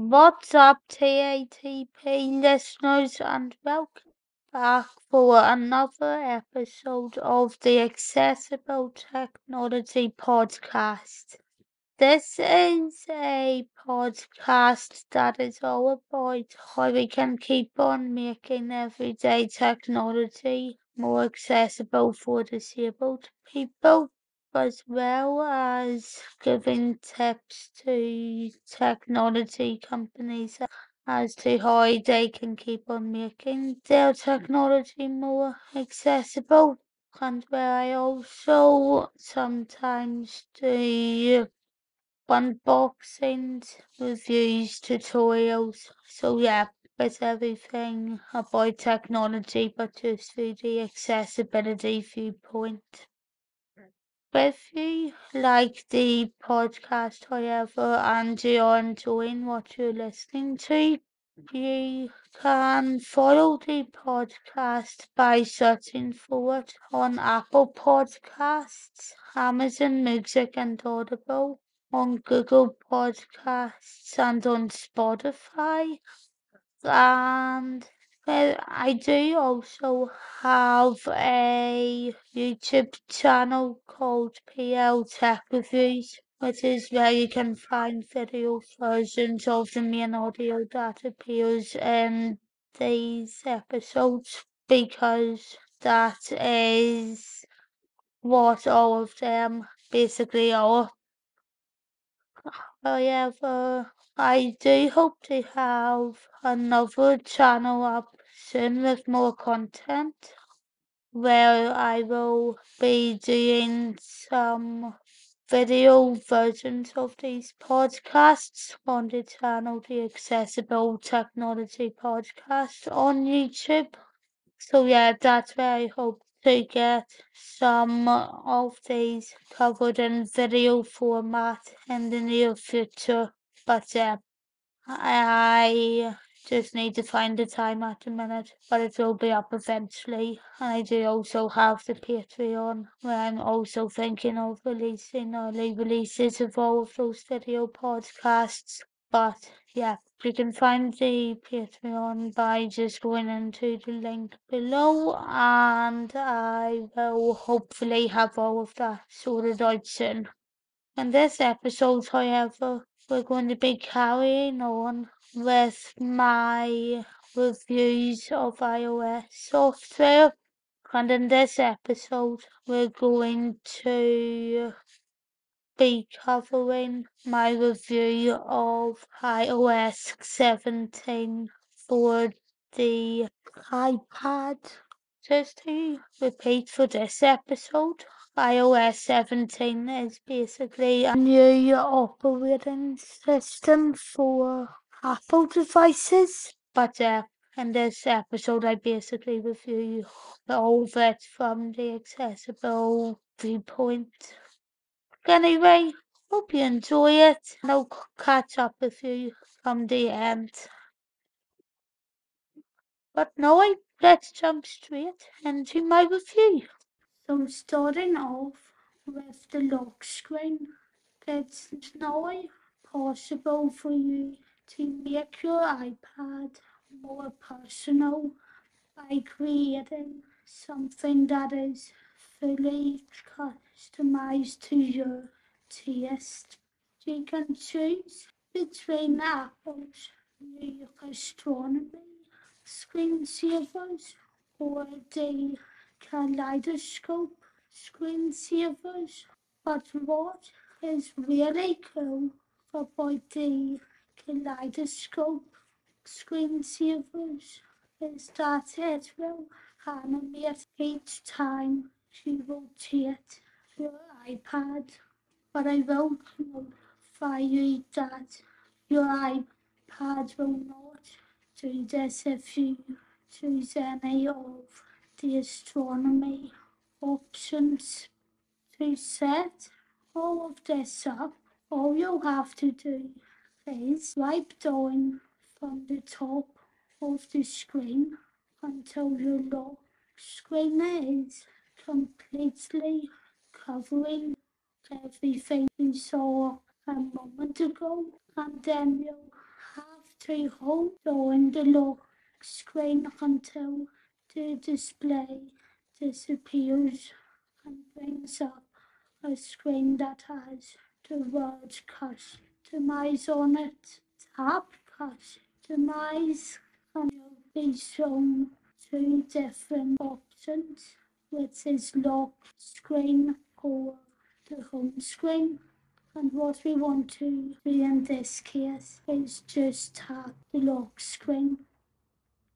What's up, TATP listeners, and welcome back for another episode of the Accessible Technology Podcast. This is a podcast that is all about how we can keep on making everyday technology more accessible for disabled people as well as giving tips to technology companies as to how they can keep on making their technology more accessible. And where I also sometimes do unboxings, reviews, tutorials. So yeah, it's everything about technology, but just through the accessibility viewpoint. If you like the podcast, however, and you're enjoying what you're listening to, you can follow the podcast by searching for it on Apple Podcasts, Amazon Music, and Audible, on Google Podcasts, and on Spotify. And well, I do also have a YouTube channel called PL Tech Reviews, which is where you can find video versions of the main audio that appears in these episodes because that is what all of them basically are. However, I do hope to have another channel up soon with more content where I will be doing some video versions of these podcasts on the channel, the Accessible Technology Podcast on YouTube. So yeah, that's where I hope to get some of these covered in video format in the near future. But yeah, I just need to find the time at the minute, but it will be up eventually. And I do also have the Patreon where I'm also thinking of releasing early releases of all of those video podcasts. But yeah, you can find the Patreon by just going into the link below, and I will hopefully have all of that sorted out soon. In this episode, however, we're going to be carrying on with my reviews of iOS software. And in this episode, we're going to be covering my review of iOS 17 for the iPad. Just to repeat for this episode, iOS 17 is basically a new operating system for Apple devices. But uh, in this episode, I basically review all of it from the accessible viewpoint. Anyway, hope you enjoy it, and I'll catch up with you from the end. But now I let's jump straight into my review. So I'm starting off with the lock screen, it's now possible for you to make your iPad more personal by creating something that is fully customized to your taste. You can choose between Apple's new astronomy screensavers or the kaleidoscope screensavers. But what is really cool about the kaleidoscope screensavers is that it will animate each time you rotate your iPad. But I will notify you that your iPad will not do this if you choose any of the astronomy options to set all of this up. All you'll have to do is swipe down from the top of the screen until your lock screen is completely covering everything you saw a moment ago. And then you'll to hold on the lock screen until the display disappears and brings up a screen that has the word customize on it. Tap customize and you'll be shown two different options, which is lock screen or the home screen. And what we want to do in this case is just tap the lock screen.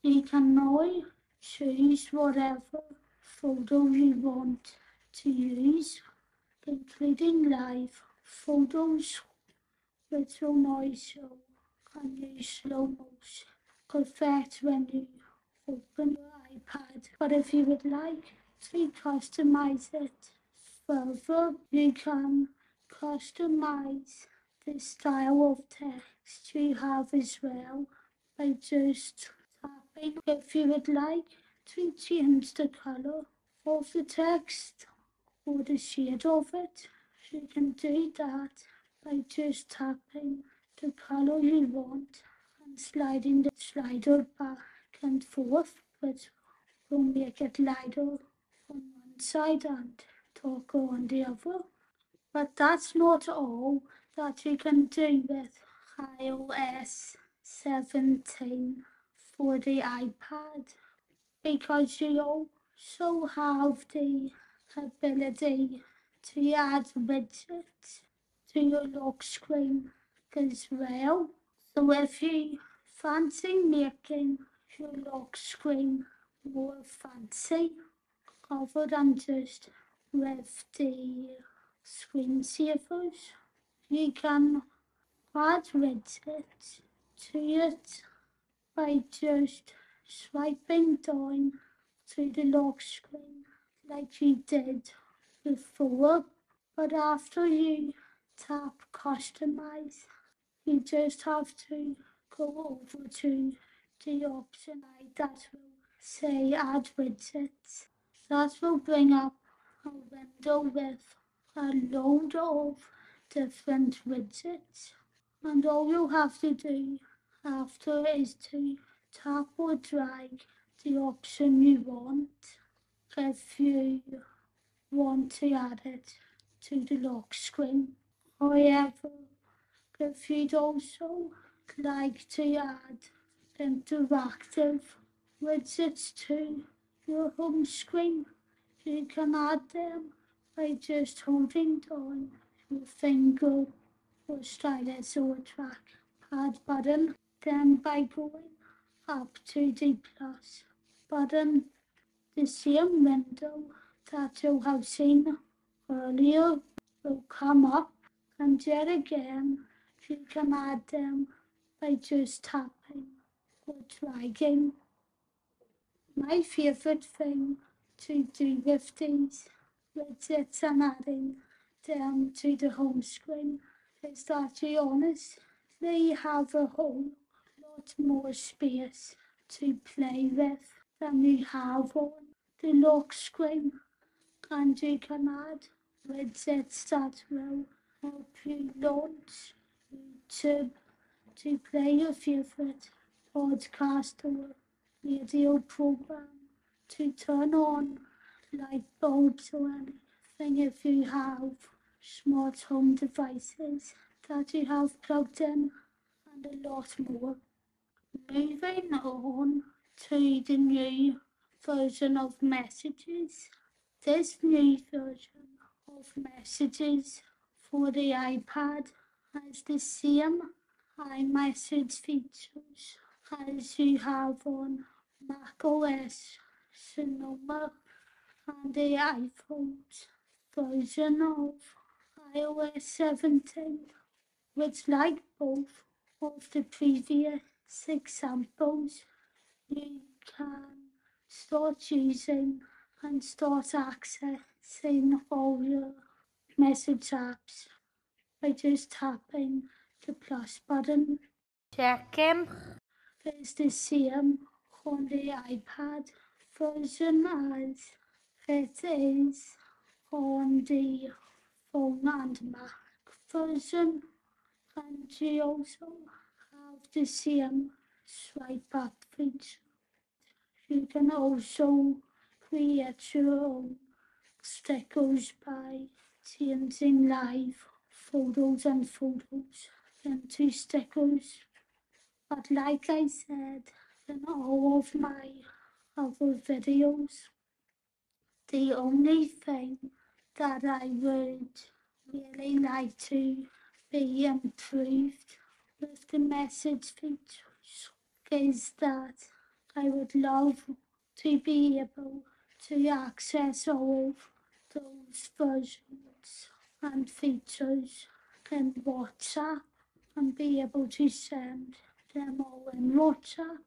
You can now choose whatever photo you want to use, including live photos, which will now show and slow motion effect when you open your iPad. But if you would like to customize it further, you can customize the style of text you have as well by just tapping. If you would like to change the color of the text or the shade of it, you can do that by just tapping the color you want and sliding the slider back and forth, which will make it lighter on one side and darker on the other. But that's not all that you can do with iOS 17 for the iPad because you also have the ability to add widgets to your lock screen as well. So if you fancy making your lock screen more fancy, other than just with the screen screensavers, you can add widgets to it by just swiping down to the lock screen like you did before. But after you tap customize, you just have to go over to the option that will say add widgets. That will bring up a window with a load of different widgets. And all you have to do after is to tap or drag the option you want if you want to add it to the lock screen. However, if you'd also like to add interactive widgets to your home screen, you can add them by just holding down your finger or stylus or trackpad button, then by going up to the plus button, the same window that you have seen earlier will come up and yet again you can add them by just tapping or dragging. My favourite thing to do with these widgets and adding them to the home screen is that honest. They have a whole lot more space to play with than you have on the lock screen and you can add widgets that will launch YouTube to play your favorite podcast or radio program to turn on light bulbs or anything if you have smart home devices that you have plugged in and a lot more. Moving on to the new version of messages. This new version of messages for the iPad has the same. iMessage features as you have on macOS Sonoma and the iPhone's version of iOS 17, which like both of the previous examples, you can start using and start accessing all your message apps by just tapping the plus button. Checking. It's the same on the iPad version as it is on the phone and Mac version. And you also have the same swipe up feature. You can also create your own stickers by changing live photos and photos and two stickers. But like I said in all of my other videos, the only thing that I would really like to be improved with the message features is that I would love to be able to access all of those versions and features in WhatsApp and be able to send them all in WhatsApp,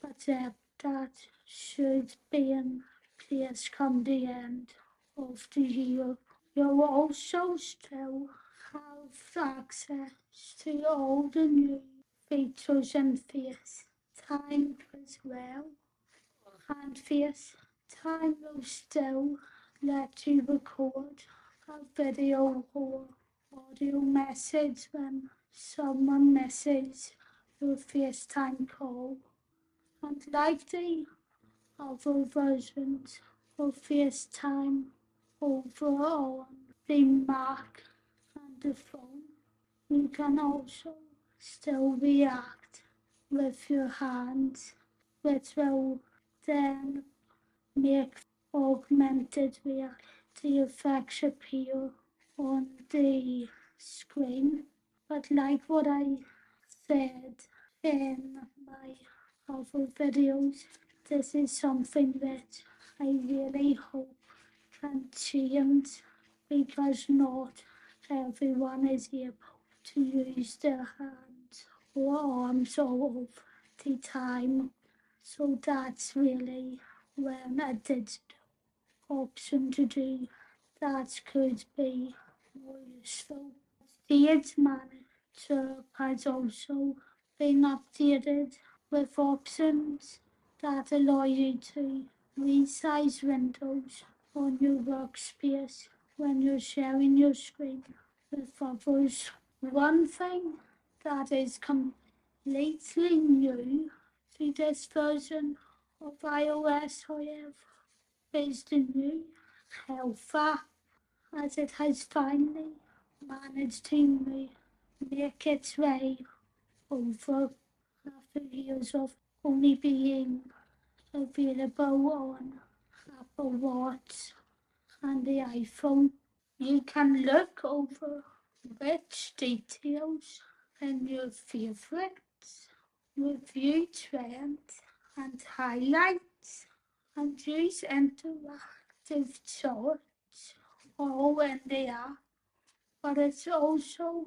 but uh, that should be in place come the end of the year. You'll also still have access to all the new features and FaceTime as well. And FaceTime will still let you record a video or audio message when someone misses your FaceTime call. And like the other versions of FaceTime over on the Mac and the phone, you can also still react with your hands, which will then make augmented reality effects appear on the screen. But like what I said in my other videos, this is something that I really hope can change because not everyone is able to use their hands or arms all of the time. So that's really when a digital option to do that could be more useful. Stage Manager has also been updated with options that allow you to resize windows on your workspace when you're sharing your screen with others. One thing that is completely new to this version of iOS, however, is the new app, as it has finally managed to make its way over after years of only being available on Apple Watch and the iPhone. You can look over which details in your favorites, review trends and highlights, and use interactive charts all in the app. But it's also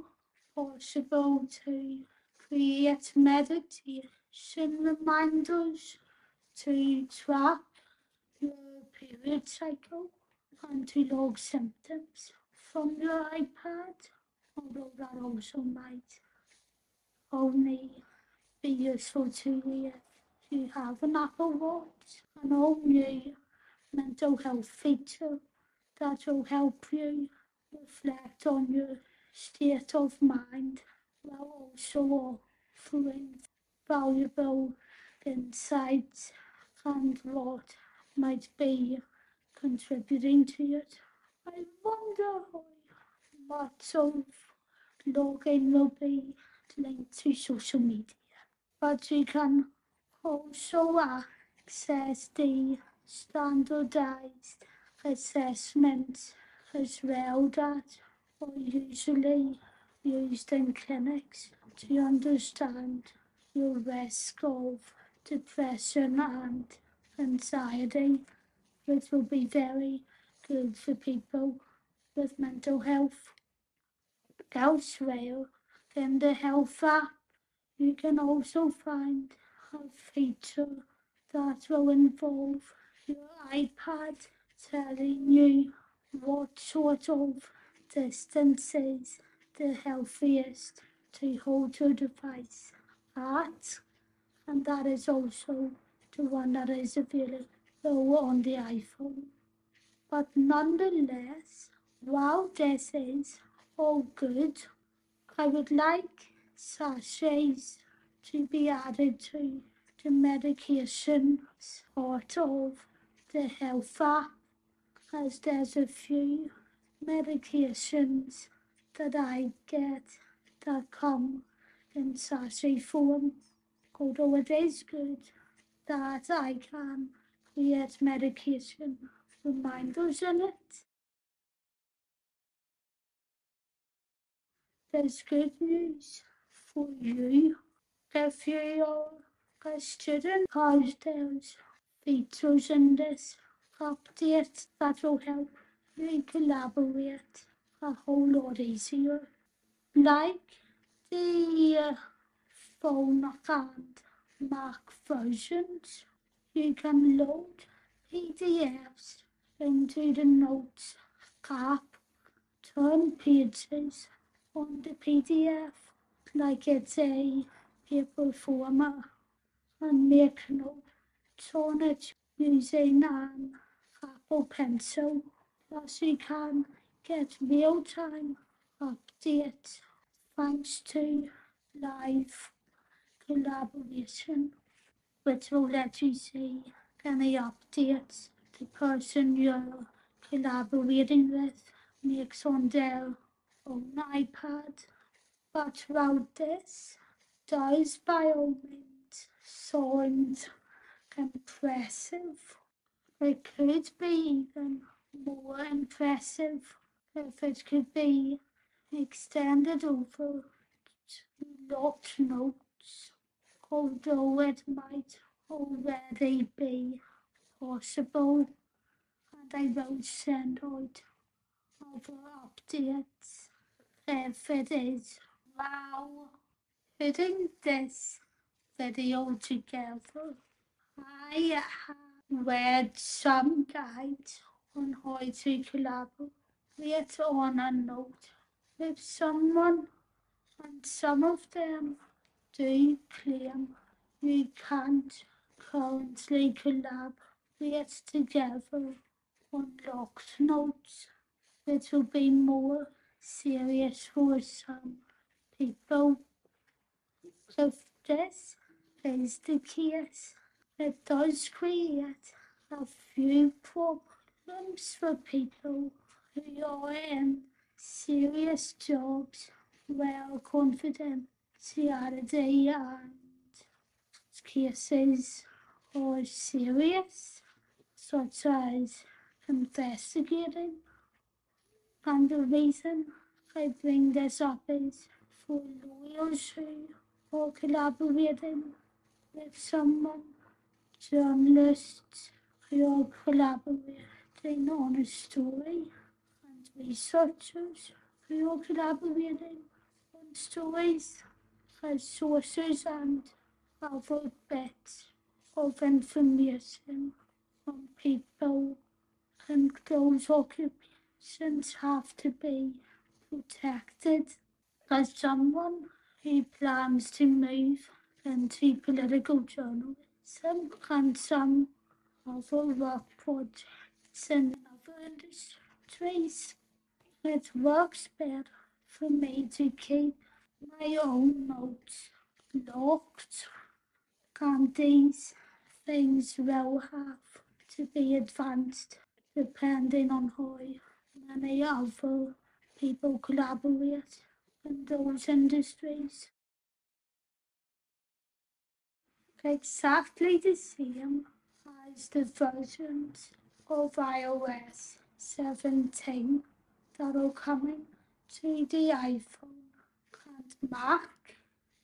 possible to create meditation reminders to track your period cycle and to log symptoms from your iPad, although that also might only be useful to you you have an Apple Watch. An all new mental health feature that will help you reflect on your state of mind while also offering valuable insights and what might be contributing to it. I wonder much of logging will be linked to social media. But you can also access the standardized assessments as well that are usually used in clinics to understand your risk of depression and anxiety, which will be very good for people with mental health. Elsewhere in the health app, you can also find feature that will involve your iPad telling you what sort of distance is the healthiest to hold your device at, and that is also the one that is available on the iPhone. But nonetheless, while this is all good, I would like sachets to be added to the medication part of the health app as there's a few medications that I get that come in sachet form. Although it is good that I can create medication reminders in it. There's good news for you if you're a student because there's features in this update that will help. You collaborate. A whole lot easier. Like the uh, phone and Mac versions, you can load PDFs into the Notes app, turn pages on the PDF like it's a paper format and make it using an Apple Pencil. Plus you can get real-time updates thanks to live collaboration, which will let you see any updates the person you're collaborating with makes on their own iPad. But throughout this all means sound impressive. It could be even more impressive if it could be extended over lot notes, although it might already be possible and I will send out other updates if it is. Wow, putting this video together, I have read some guides on how to collaborate on a note with someone, and some of them do claim you can't currently collaborate together on locked notes. It will be more serious for some people. If this is the does create a few problems for people who are in serious jobs where confidentiality and cases are serious, such as investigating. And the reason I bring this up is for lawyers who are collaborating with someone, journalists who are collaborating on a story, and researchers who are collaborating on stories as sources and other bits of information from people and those occupations have to be protected. As someone who plans to move into political journalism and some other work projects in other industries, it works better for me to keep my own notes locked. And these things will have to be advanced depending on how many other people collaborate those industries. Exactly the same as the versions of iOS 17 that are coming to the iPhone. And Mac,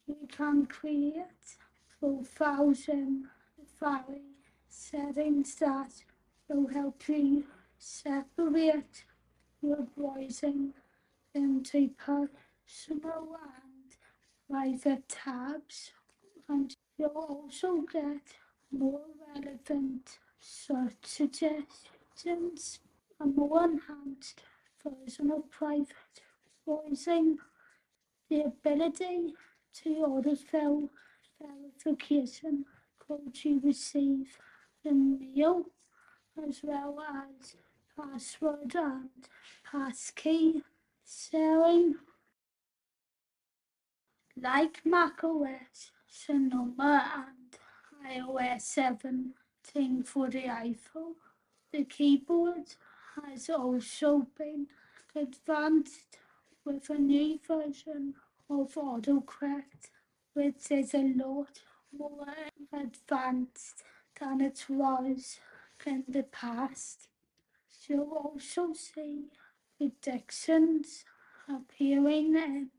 you can create. Thousand Safari settings that will help you separate your browsing into personal and private tabs and you'll also get more relevant search suggestions, a more enhanced version of private browsing, the ability to autofill verification code you receive in mail as well as password and passkey sharing. Like macOS Sonoma and iOS 17 for the iPhone. The keyboard has also been advanced with a new version of AutoCorrect, which is a lot more advanced than it was in the past. You'll also see predictions appearing in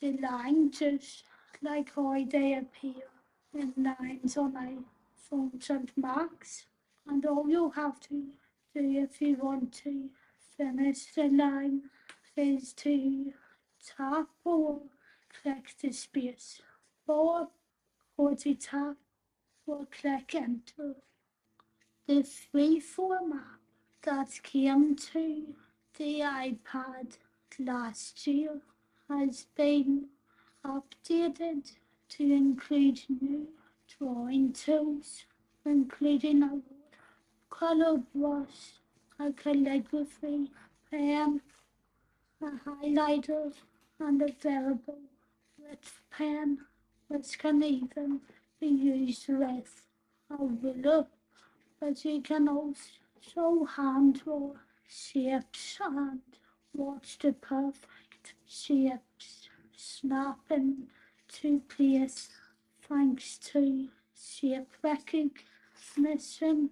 the line just like how they appear in lines on iPhones and Macs. And all you have to do if you want to finish the line is to tap or click the space bar or to tap or click enter. The Freeform app that came to the iPad last year has been updated to include new drawing tools, including a color brush, a calligraphy pen, a highlighter, and a variable width pen, which can even be used with a ruler, but you can also hand draw shapes and watch the perfect shapes snap into place thanks to shape recognition.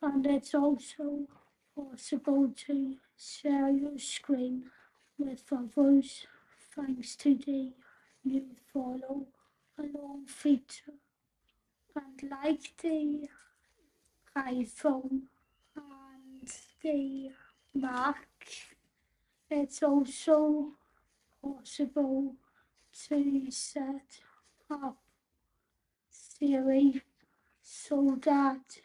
And it's also possible to share your screen with others thanks to the new follow along feature. And like the iPhone and the Mac, it's also possible to set up Siri so that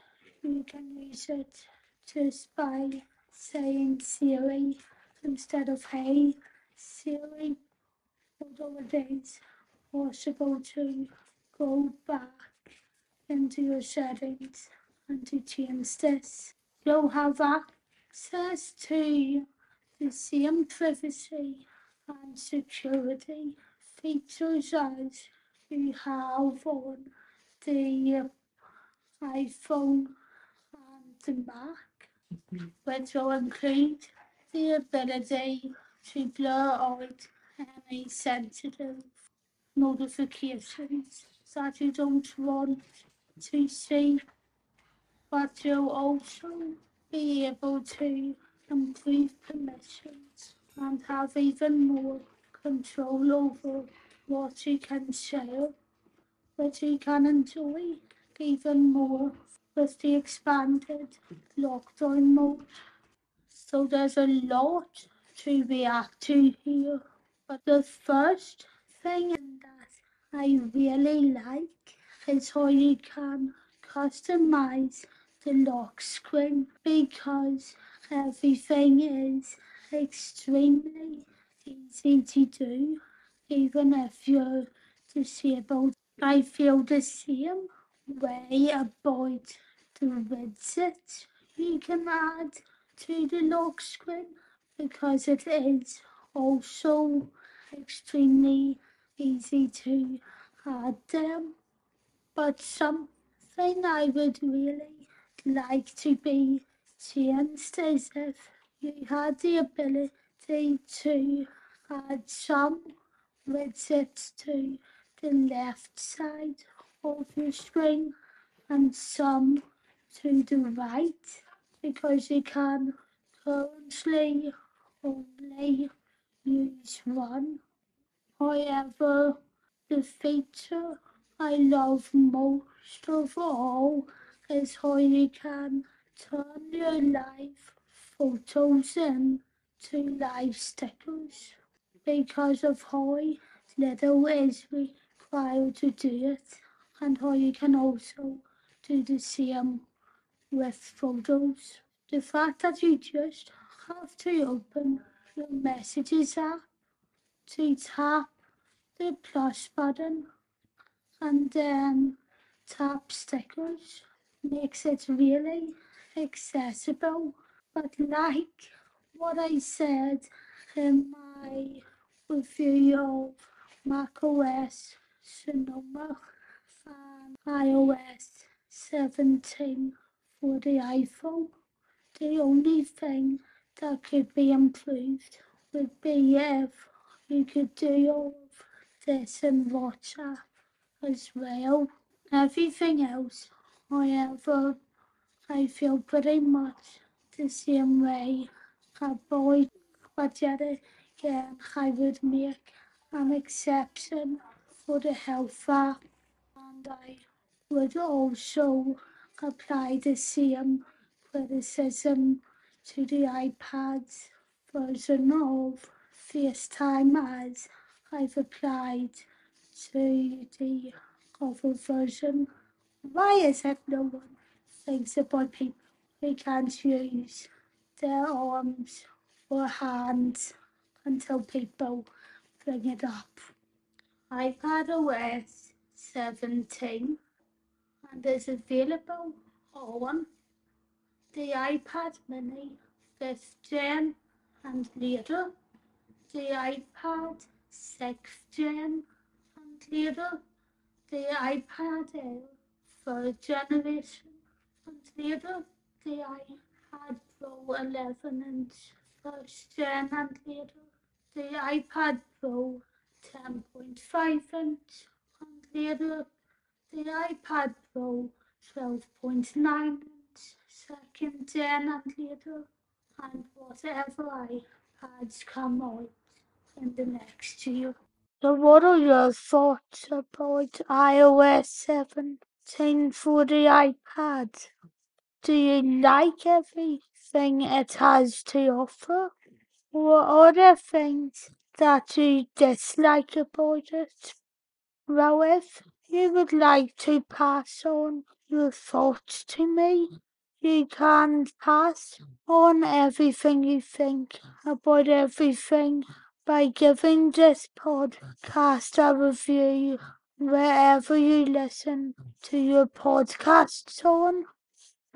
you can use it just by saying Siri instead of Hey Siri. Although it is possible to go back into your settings and to change this. You'll have access to the same privacy and security features as you have on the uh, iPhone and the Mac, which will include the ability to blur out any sensitive notifications that you don't want to see, but you'll also be able to improve permissions and have even more control over what you can share, which you can enjoy even more with the expanded lockdown mode. So there's a lot to react to here, but the first thing that I really like is how you can customize the lock screen because everything is extremely easy to do, even if you're disabled. I feel the same way about the widget you can add to the lock screen because it is also extremely easy to add them. But something I would really like to be changed is if you had the ability to add some widgets to the left side of your screen and some to the right because you can currently only use one. However, the feature I love most of all is how you can turn your live photos into live stickers because of how little is required to do it and how you can also do the same with photos. The fact that you just have to open your messages app to tap the plus button and then tap stickers makes it really accessible. But like what I said um, in my of macOS Sonoma, and iOS 17 for the iPhone. The only thing that could be improved would be if you could do all of this in WhatsApp as well. Everything else, however, I feel pretty much the same way but yet again I would make an exception for the health and I would also apply the same criticism to the iPad's version of FaceTime as I've applied to the other version. Why is it no one thinks about people who can't use their arms or hands until people bring it up? iPad OS 17 and is available on the iPad mini 5th gen and later, the iPad 6th gen and later, the iPad Air 3rd generation and later, the iPad Pro 11 inch 1st gen and later, the iPad Pro 10.5 inch and later, the iPad Pro 12.9 inch second gen and later, and whatever iPads come out in the next year. So what are your thoughts about iOS 17 for the iPad? Do you like everything it has to offer? Or are there things that you dislike about it? Well, if you would like to pass on your thoughts to me, you can pass on everything you think about everything by giving this podcast a review wherever you listen to your podcasts on,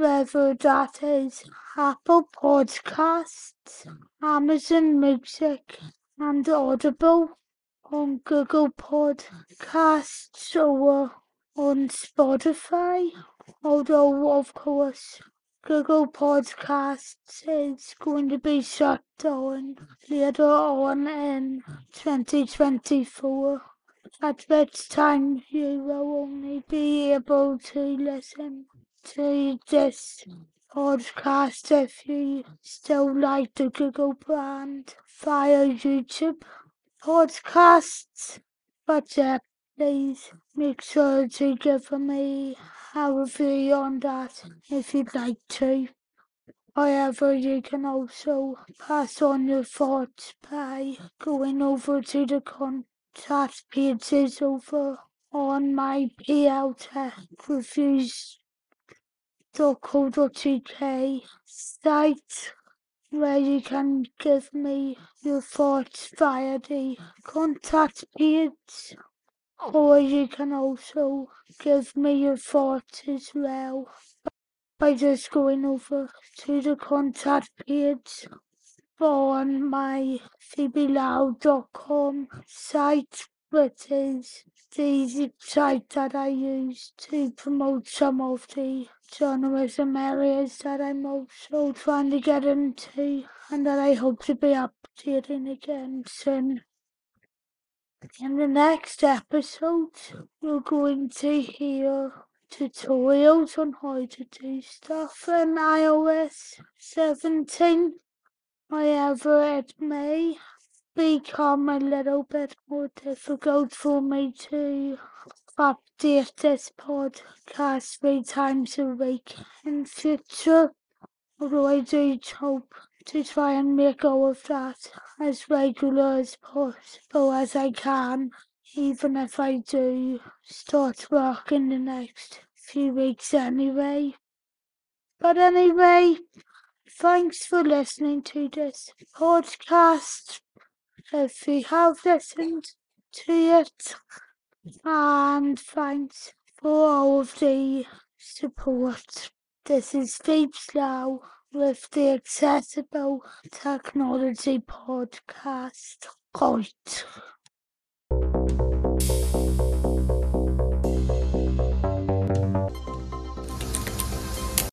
whether that is Apple Podcasts, Amazon Music, and Audible on Google Podcasts or on Spotify. Although, of course, Google Podcasts is going to be shut down later on in 2024, at which time you will only be able to listen to this podcast if you still like the Google brand via YouTube podcasts. But yeah, please make sure to give me a review on that if you'd like to. However, you can also pass on your thoughts by going over to the contact pages over on my PL Tech Reviews .co.uk site where you can give me your thoughts via the contact page or you can also give me your thoughts as well by just going over to the contact page on my phoebeloud.com site which is the site that I use to promote some of the journalism areas that I'm also trying to get into and that I hope to be updating again soon. In the next episode, we're going to hear tutorials on how to do stuff in iOS 17. However, it may become a little bit more difficult for me to update this podcast three times a week in future. Although I do hope to try and make all of that as regular as possible as I can, even if I do start work in the next few weeks anyway. But anyway, thanks for listening to this podcast. If you have listened to it, and thanks for all of the support. This is Phoebe Slow with the Accessible Technology Podcast. Right.